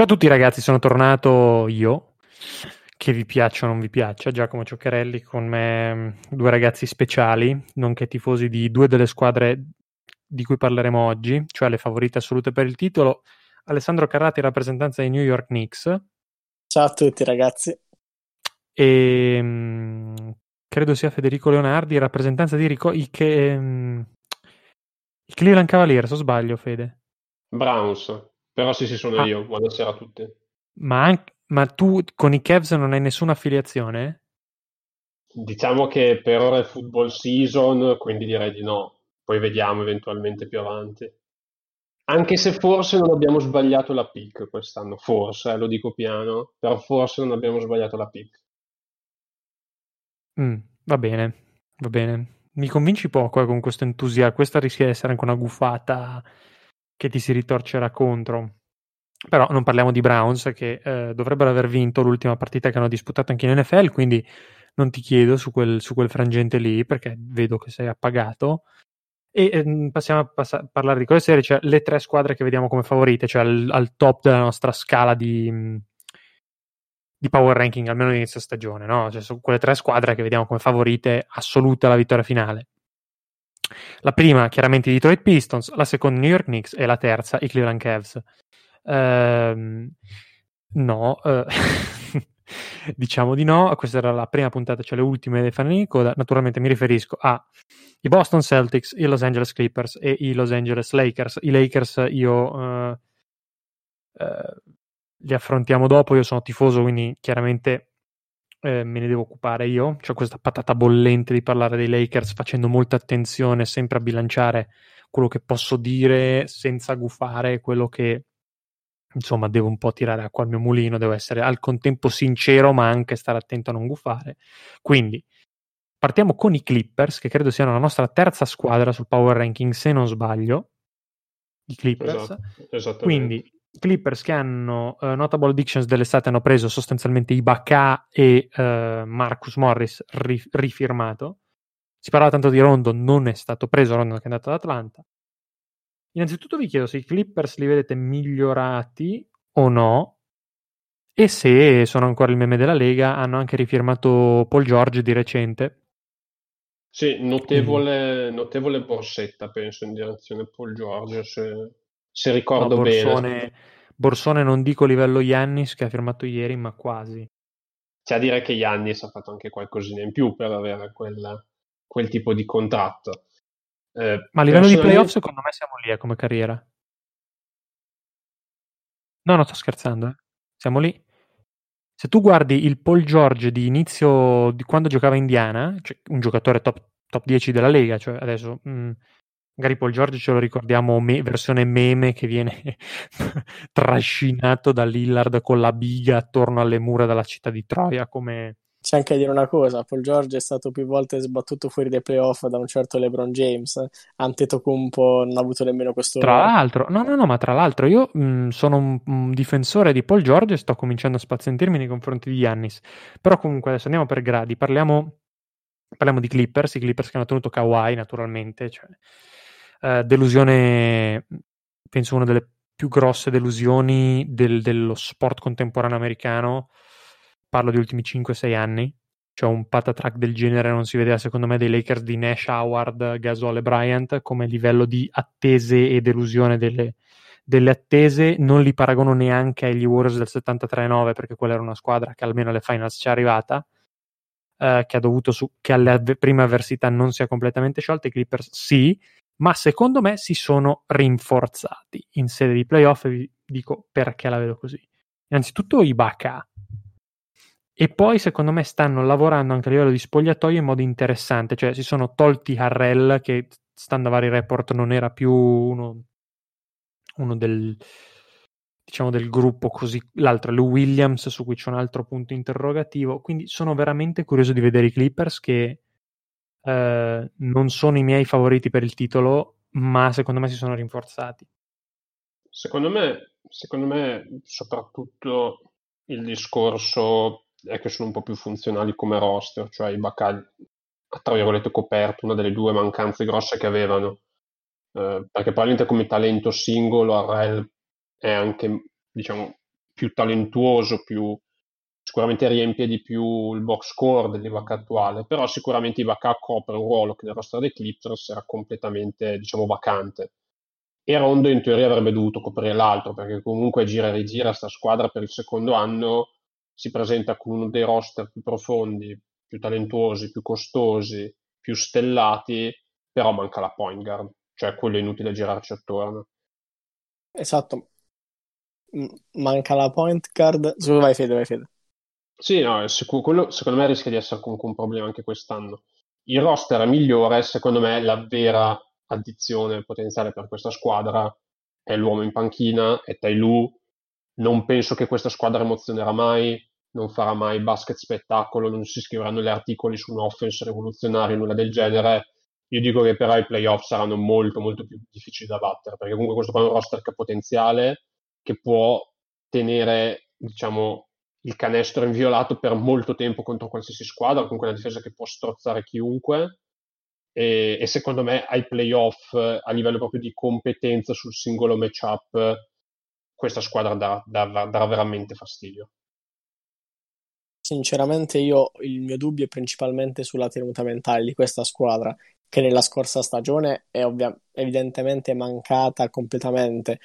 Ciao a tutti ragazzi, sono tornato io, che vi piaccia o non vi piaccia, Giacomo Cioccherelli con me mm, due ragazzi speciali, nonché tifosi di due delle squadre di cui parleremo oggi, cioè le favorite assolute per il titolo, Alessandro Carrati, rappresentanza dei New York Knicks. Ciao a tutti ragazzi. E mh, mm, credo sia Federico Leonardi, rappresentanza di Rico- i, che, mh, mm, i Cleveland Cavaliers, o sbaglio Fede? Browns. Però sì, sì, sono ah. io. Buonasera a tutti. Ma, anche, ma tu con i Cavs non hai nessuna affiliazione? Diciamo che per ora è football season, quindi direi di no. Poi vediamo eventualmente più avanti. Anche se forse non abbiamo sbagliato la pick quest'anno, forse, eh, lo dico piano, però forse non abbiamo sbagliato la pick. Mm, va bene, va bene. Mi convinci poco eh, con questo entusiasmo. Questa rischia di essere anche una gufata che ti si ritorcerà contro. Però non parliamo di Browns che eh, dovrebbero aver vinto l'ultima partita che hanno disputato anche in NFL, quindi non ti chiedo su quel, su quel frangente lì perché vedo che sei appagato. E eh, passiamo a pass- parlare di cose serie, cioè le tre squadre che vediamo come favorite, cioè al, al top della nostra scala di, di power ranking, almeno all'inizio stagione, no? Cioè, sono quelle tre squadre che vediamo come favorite assolute alla vittoria finale. La prima, chiaramente, i Detroit Pistons, la seconda, i New York Knicks e la terza, i Cleveland Cavs. Ehm, no, eh, diciamo di no. Questa era la prima puntata, cioè le ultime dei fanali di coda. Naturalmente mi riferisco a i Boston Celtics, i Los Angeles Clippers e i Los Angeles Lakers. I Lakers io eh, eh, li affrontiamo dopo. Io sono tifoso, quindi chiaramente eh, me ne devo occupare io. Ho questa patata bollente di parlare dei Lakers facendo molta attenzione sempre a bilanciare quello che posso dire senza gufare quello che insomma devo un po' tirare acqua al mio mulino, devo essere al contempo sincero ma anche stare attento a non gufare. Quindi partiamo con i Clippers che credo siano la nostra terza squadra sul power ranking se non sbaglio. I Clippers. Esatto, Quindi Clippers che hanno uh, Notable Addictions dell'estate hanno preso sostanzialmente Ibaka e uh, Marcus Morris ri- rifirmato. Si parlava tanto di Rondo, non è stato preso Rondo che è andato ad Atlanta. Innanzitutto vi chiedo se i Clippers li vedete migliorati o no e se sono ancora il meme della Lega, hanno anche rifirmato Paul George di recente. Sì, notevole, notevole borsetta penso in direzione Paul George se se ricordo no, Borsone, bene. Borsone non dico livello Yannis che ha firmato ieri, ma quasi. C'è a dire che Yannis ha fatto anche qualcosina in più per avere quel, quel tipo di contratto. Eh, ma a livello di playoff secondo me siamo lì eh, come carriera. No, no, sto scherzando. Eh. Siamo lì. Se tu guardi il Paul George di inizio, di quando giocava in Indiana, cioè un giocatore top, top 10 della Lega, cioè adesso mh, mm, Magari Paul George ce lo ricordiamo me- versione meme che viene trascinato da Lillard con la biga attorno alle mura della città di Troia come... C'è anche a dire una cosa, Paul George è stato più volte sbattuto fuori dai playoff da un certo LeBron James, Antetokounmpo non ha avuto nemmeno questo... Tra l'altro, no no no, ma tra l'altro io mh, sono un, un, difensore di Paul George e sto cominciando a spazientirmi nei confronti di Yannis, però comunque adesso andiamo per gradi, parliamo, parliamo di Clippers, i Clippers che hanno tenuto Kawhi naturalmente, cioè eh, delusione, penso una delle più grosse delusioni del, dello sport contemporaneo americano. Parlo di ultimi 5-6 anni. Cioè un patatrack del genere non si vedeva secondo me dei Lakers di Nash, Howard, Gasol e Bryant come livello di attese e delusione delle, delle attese. Non li paragono neanche agli Warriors del 73-9 perché quella era una squadra che almeno alle finals ci è arrivata. Uh, che ha dovuto su- che alle prime avversità non sia completamente sciolta, i Clippers sì, ma secondo me si sono rinforzati in sede di playoff e vi dico perché la vedo così. Innanzitutto Ibaka e poi secondo me stanno lavorando anche a livello di spogliatoio in modo interessante, cioè si sono tolti Harrell che stando a vari report non era più uno, uno del diciamo del gruppo così l'altro è Lou Williams su cui c'è un altro punto interrogativo quindi sono veramente curioso di vedere i Clippers che eh, non sono i miei favoriti per il titolo, ma secondo me si sono rinforzati. Secondo me, secondo me soprattutto il discorso è che sono un po' più funzionali come roster, cioè i Bacagli ha tra virgolette coperto una delle due mancanze grosse che avevano. Eh, perché probabilmente come talento singolo Arrel è anche diciamo più talentuoso, più, sicuramente riempie di più il box score dell'Ibaka attuale, però sicuramente Ibaka copre un ruolo che nel roster dei Clippers era completamente, diciamo, vacante. E Rondo in teoria avrebbe dovuto coprire l'altro, perché comunque gira e rigira sta squadra per il secondo anno, si presenta con uno dei roster più profondi, più talentuosi, più costosi, più stellati, però manca la point guard, cioè quello è inutile girarci attorno. Esatto, manca la point guard. Scusa, vai Fede, vai Fede. Sì, no, sicuro, quello secondo me rischia di essere comunque un problema anche quest'anno. Il roster è migliore, secondo me la vera addizione potenziale per questa squadra è l'uomo in panchina, è Tai Lu. Non penso che questa squadra emozionerà mai, non farà mai basket spettacolo, non si scriveranno gli articoli su un offense rivoluzionario, nulla del genere. Io dico che però i playoff saranno molto molto più difficili da battere, perché comunque questo qua è un roster che ha potenziale, che può tenere, diciamo, il canestro inviolato per molto tempo contro qualsiasi squadra, comunque una difesa che può strozzare chiunque. E, e secondo me ai playoff, a livello proprio di competenza sul singolo matchup, questa squadra darà, darà, darà veramente fastidio. Sinceramente io il mio dubbio è principalmente sulla tenuta mentale di questa squadra, che nella scorsa stagione è ovvia- evidentemente mancata completamente.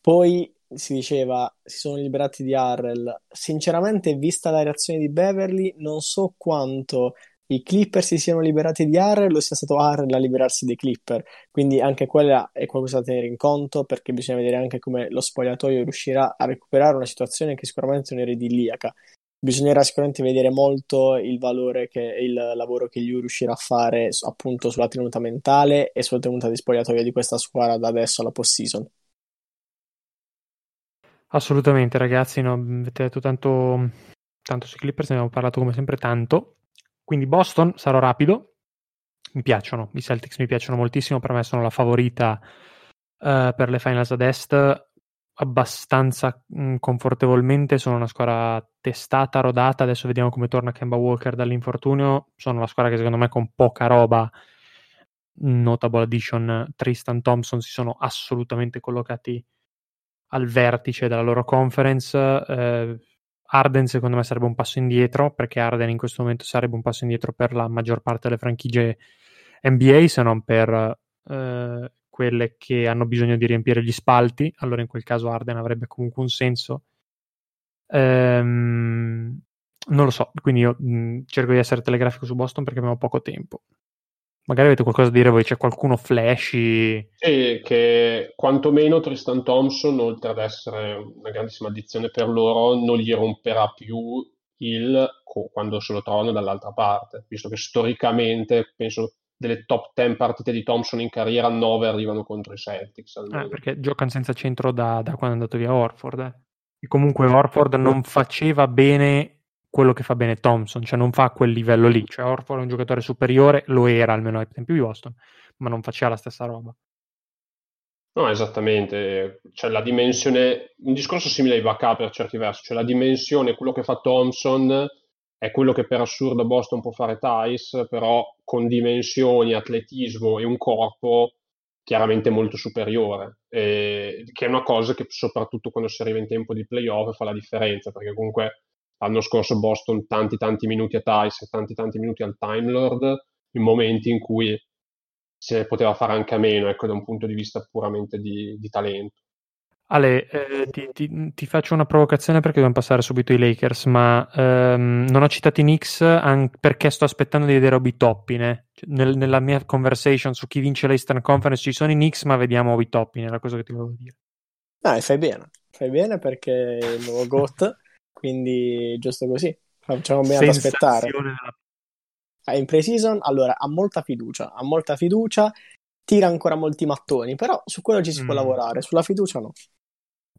Poi si diceva si sono liberati di Harrell. Sinceramente, vista la reazione di Beverly, non so quanto i Clipper si siano liberati di Harrell o sia stato Harrell a liberarsi dei Clipper. Quindi anche quella è qualcosa da tenere in conto perché bisogna vedere anche come lo spogliatoio riuscirà a recuperare una situazione che sicuramente non era idilliaca. Bisognerà sicuramente vedere molto il valore che il lavoro che lui riuscirà a fare appunto sulla tenuta mentale e sulla tenuta di spogliatoio di questa squadra da adesso alla post season. Assolutamente, ragazzi, no, avete detto tanto, tanto sui Clippers, ne abbiamo parlato come sempre tanto. Quindi Boston sarò rapido. Mi piacciono, i Celtics mi piacciono moltissimo, per me sono la favorita uh, per le finals ad est abbastanza mh, mm, confortevolmente, sono una squadra testata, rodata, adesso vediamo come torna Kemba Walker dall'infortunio, sono una squadra che secondo me con poca roba notable addition Tristan Thompson si sono assolutamente collocati al vertice della loro conference. Eh, Arden secondo me sarebbe un passo indietro perché Arden in questo momento sarebbe un passo indietro per la maggior parte delle franchigie NBA se non per eh, quelle che hanno bisogno di riempire gli spalti. Allora in quel caso Arden avrebbe comunque un senso. Ehm, non lo so. Quindi io mh, cerco di essere telegrafico su Boston perché abbiamo poco tempo Magari avete qualcosa da dire voi, c'è qualcuno flashy? Sì, che quantomeno Tristan Thompson, oltre ad essere una grandissima addizione per loro, non gli romperà più il quando se lo trovano dall'altra parte, visto che storicamente penso delle top 10 partite di Thompson in carriera 9 arrivano contro i Celtics. Eh, perché giocano senza centro da, da, quando è andato via Orford. Eh. E comunque Orford non faceva bene quello che fa bene Thompson, cioè non fa quel livello lì, cioè Orford è un giocatore superiore, lo era almeno ai tempi di Boston, ma non faceva la stessa roba. No, esattamente, cioè la dimensione, un discorso simile ai Ibaka per certi versi, cioè la dimensione, quello che fa Thompson è quello che per assurdo Boston può fare Tice, però con dimensioni, atletismo e un corpo chiaramente molto superiore, e, che è una cosa che soprattutto quando si arriva in tempo di playoff fa la differenza, perché comunque L'anno scorso Boston tanti tanti minuti a Tice e tanti tanti minuti al Time Lord, in momenti in cui se ne poteva fare anche a meno, ecco, da un punto di vista puramente di, di talento. Ale, eh, ti, ti, ti, faccio una provocazione perché dobbiamo passare subito ai Lakers, ma ehm, non ho citato i Knicks an- perché sto aspettando di vedere Obi Toppine. Cioè, nel, nella mia conversation su chi vince l'Eastern Conference ci sono i Knicks, ma vediamo Obi Toppine, è la cosa che ti volevo dire. Dai, fai bene, fai bene perché il nuovo GOAT quindi giusto così. Facciamo bene ad aspettare. Ah, in pre-season, allora, ha molta fiducia, ha molta fiducia, tira ancora molti mattoni, però su quello ci si mm. può lavorare, sulla fiducia no.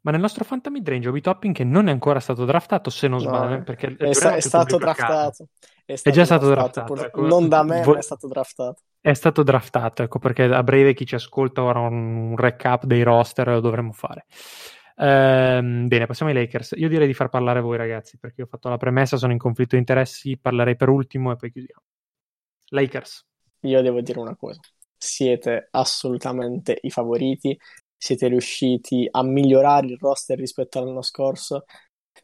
Ma nel nostro Phantom Midrange Obi Topping che non è ancora stato draftato, se non no, sbaglio, perché è, sta- è stato draftato. È, stato è, già stato draftato. draftato. Ecco. Non da me, Vo- ma è stato draftato. È stato draftato, ecco perché a breve chi ci ascolta ora un recap dei roster lo dovremmo fare. Ehm, bene, passiamo ai Lakers. Io direi di far parlare voi, ragazzi, perché ho fatto la premessa, sono in conflitto di interessi, parlerei per ultimo e poi chiudiamo. Lakers. Io devo dire una cosa. Siete assolutamente i favoriti siete riusciti a migliorare il roster rispetto all'anno scorso,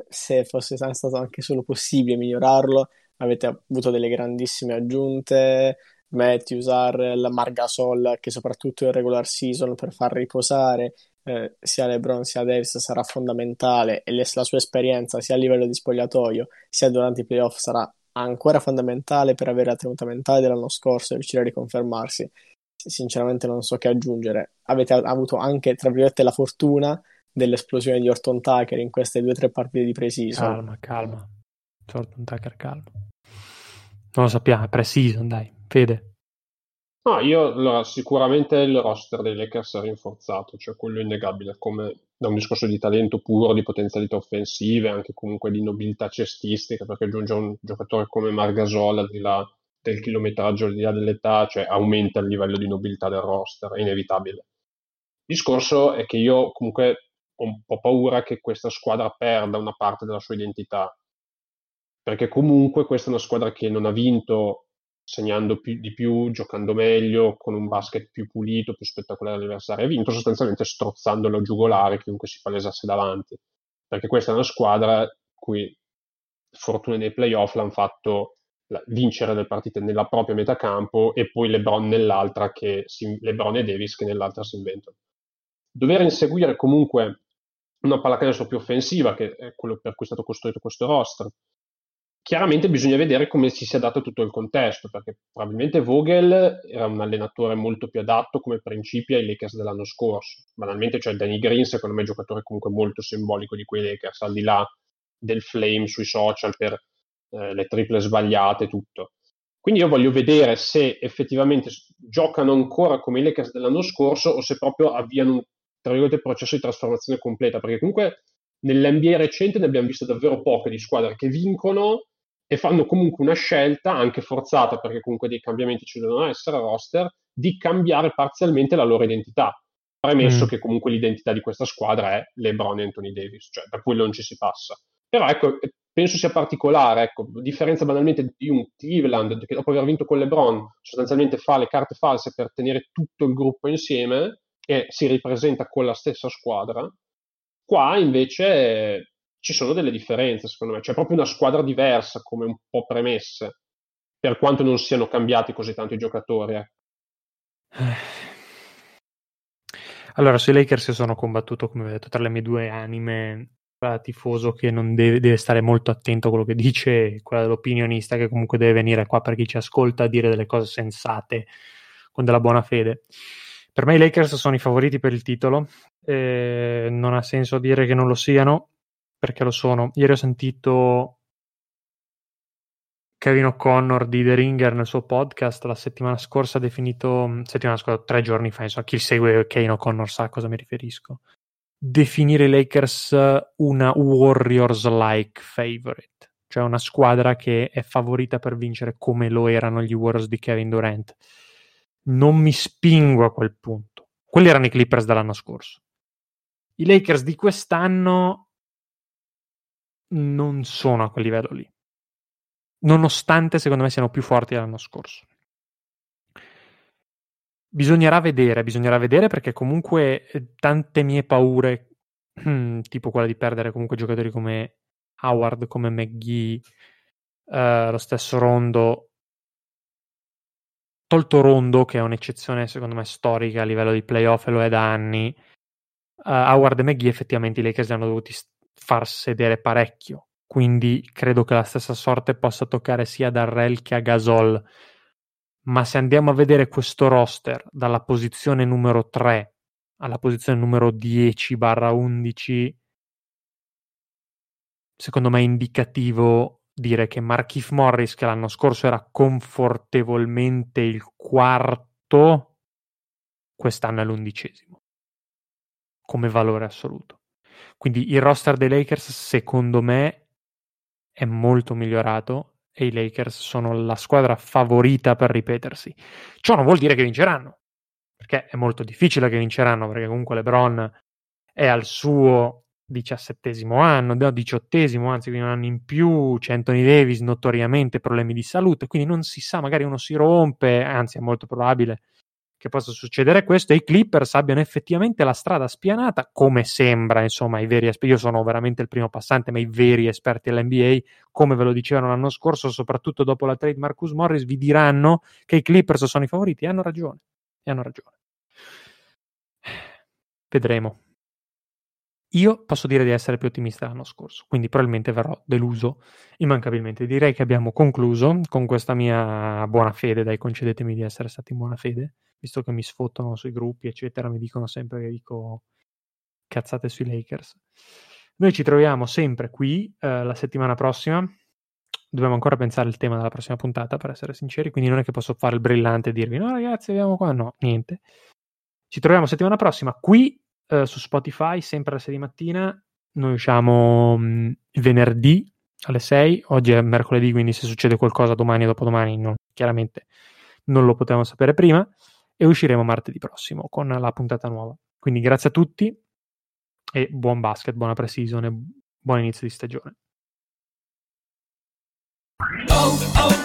se fosse stato anche solo possibile migliorarlo, avete avuto delle grandissime aggiunte, Matthews, Arrel, Margasol, che soprattutto in regular season per far riposare eh, sia LeBron sia Davis sarà fondamentale e la sua esperienza sia a livello di spogliatoio sia durante i playoff sarà ancora fondamentale per avere la tenuta mentale dell'anno scorso e riuscire a riconfermarsi. Sinceramente non so che aggiungere. Avete avuto anche, tra virgolette, la fortuna dell'esplosione di Orton Tucker in queste due o tre partite di pre-season. Calma, calma. Orton Tucker, calma. Non lo sappiamo, è pre-season, dai. Fede. No, io allora, sicuramente il roster dei Lakers è rinforzato, cioè quello innegabile, come da un discorso di talento puro, di potenzialità offensive, anche comunque di nobiltà cestistica, perché aggiunge un giocatore come Margasol, al di là del chilometraggio, al di là dell'età, cioè aumenta il livello di nobiltà del roster, è inevitabile. Il discorso è che io comunque ho un po' paura che questa squadra perda una parte della sua identità, perché comunque questa è una squadra che non ha vinto segnando più, di più, giocando meglio, con un basket più pulito, più spettacolare all'avversario. Ha vinto sostanzialmente strozzando la giugolare chiunque si palesasse davanti. Perché questa è una squadra cui fortuna nei playoff l'hanno fatto vincere le partite nella propria metà campo e poi LeBron nell'altra che si, LeBron e Davis che nell'altra si inventano. Dover inseguire comunque una pallacanestro più offensiva, che è quello per cui è stato costruito questo roster, Chiaramente bisogna vedere come si sia dato tutto il contesto, perché probabilmente Vogel era un allenatore molto più adatto come principi ai Lakers dell'anno scorso. Banalmente, cioè Danny Green, secondo me, è un giocatore comunque molto simbolico di quei Lakers, al di là del flame sui social per eh, le triple sbagliate e tutto. Quindi io voglio vedere se effettivamente giocano ancora come i Lakers dell'anno scorso o se proprio avviano un processo di trasformazione completa, perché comunque nell'NBA recente ne abbiamo viste davvero poche di squadre che vincono e fanno comunque una scelta, anche forzata, perché comunque dei cambiamenti ci devono essere roster, di cambiare parzialmente la loro identità. Premesso mm. che comunque l'identità di questa squadra è LeBron e Anthony Davis, cioè da quello non ci si passa. Però ecco, penso sia particolare, ecco, differenza banalmente di un Cleveland che dopo aver vinto con LeBron sostanzialmente fa le carte false per tenere tutto il gruppo insieme e si ripresenta con la stessa squadra. Qua invece ci sono delle differenze, secondo me. C'è proprio una squadra diversa, come un po' premesse, per quanto non siano cambiati così tanto i giocatori. Eh. Allora, sui Lakers sono combattuto, come ho detto, tra le mie due anime, quella tifoso che non deve, deve, stare molto attento a quello che dice, quella dell'opinionista che comunque deve venire qua per chi ci ascolta a dire delle cose sensate con della buona fede. Per me i Lakers sono i favoriti per il titolo, eh, non ha senso dire che non lo siano, perché lo sono. Ieri ho sentito Kevin O'Connor di The Ringer nel suo podcast la settimana scorsa ha definito, settimana scorsa, tre giorni fa, insomma, chi segue Kevin O'Connor sa a cosa mi riferisco, definire i Lakers una Warriors-like favorite, cioè una squadra che è favorita per vincere come lo erano gli Warriors di Kevin Durant. Non mi spingo a quel punto. Quelli erano i Clippers dell'anno scorso. I Lakers di quest'anno non sono a quel livello lì. Nonostante secondo me siano più forti dell'anno scorso. Bisognerà vedere, bisognerà vedere perché comunque eh, tante mie paure, tipo quella di perdere comunque giocatori come Howard, come McGee, eh, lo stesso Rondo, tolto Rondo che è un'eccezione secondo me storica a livello di playoff e lo è da anni, uh, Howard e McGee effettivamente i Lakers li hanno dovuti far sedere parecchio. Quindi credo che la stessa sorte possa toccare sia a Darrell che a Gasol. Ma se andiamo a vedere questo roster dalla posizione numero 3 alla posizione numero 10-11, secondo me è indicativo dire che Markif Morris, che l'anno scorso era confortevolmente il quarto, quest'anno è l'undicesimo come valore assoluto. Quindi il roster dei Lakers, secondo me, è molto migliorato e i Lakers sono la squadra favorita per ripetersi. Ciò non vuol dire che vinceranno, perché è molto difficile che vinceranno, perché comunque LeBron è al suo diciassettesimo anno, no, diciottesimo, anzi, quindi un anno in più. C'è Anthony Davis, notoriamente problemi di salute, quindi non si sa, magari uno si rompe, anzi, è molto probabile che possa succedere questo e i Clippers abbiano effettivamente la strada spianata, come sembra, insomma, i veri esperti, io sono veramente il primo passante, ma i veri esperti dell'NBA, come ve lo dicevano l'anno scorso, soprattutto dopo la trade Marcus Morris, vi diranno che i Clippers sono i favoriti e hanno ragione, e hanno ragione. Vedremo. Io posso dire di essere più ottimista l'anno scorso, quindi probabilmente verrò deluso immancabilmente. Direi che abbiamo concluso con questa mia buona fede, dai concedetemi di essere stati in buona fede, visto che mi sfottono sui gruppi, eccetera, mi dicono sempre che dico cazzate sui Lakers. Noi ci troviamo sempre qui eh, la settimana prossima. Dobbiamo ancora pensare al tema della prossima puntata, per essere sinceri, quindi non è che posso fare il brillante e dirvi no ragazzi, abbiamo qua, no, niente. Ci troviamo settimana prossima qui eh, su Spotify, sempre alle 6 di mattina. Noi usciamo mh, mm, venerdì alle 6, oggi è mercoledì, quindi se succede qualcosa domani o dopodomani, no, chiaramente non lo potevamo sapere prima. E usciremo martedì prossimo con la puntata nuova. Quindi grazie a tutti e buon basket, buona pre-season e buon inizio di stagione. Oh, oh,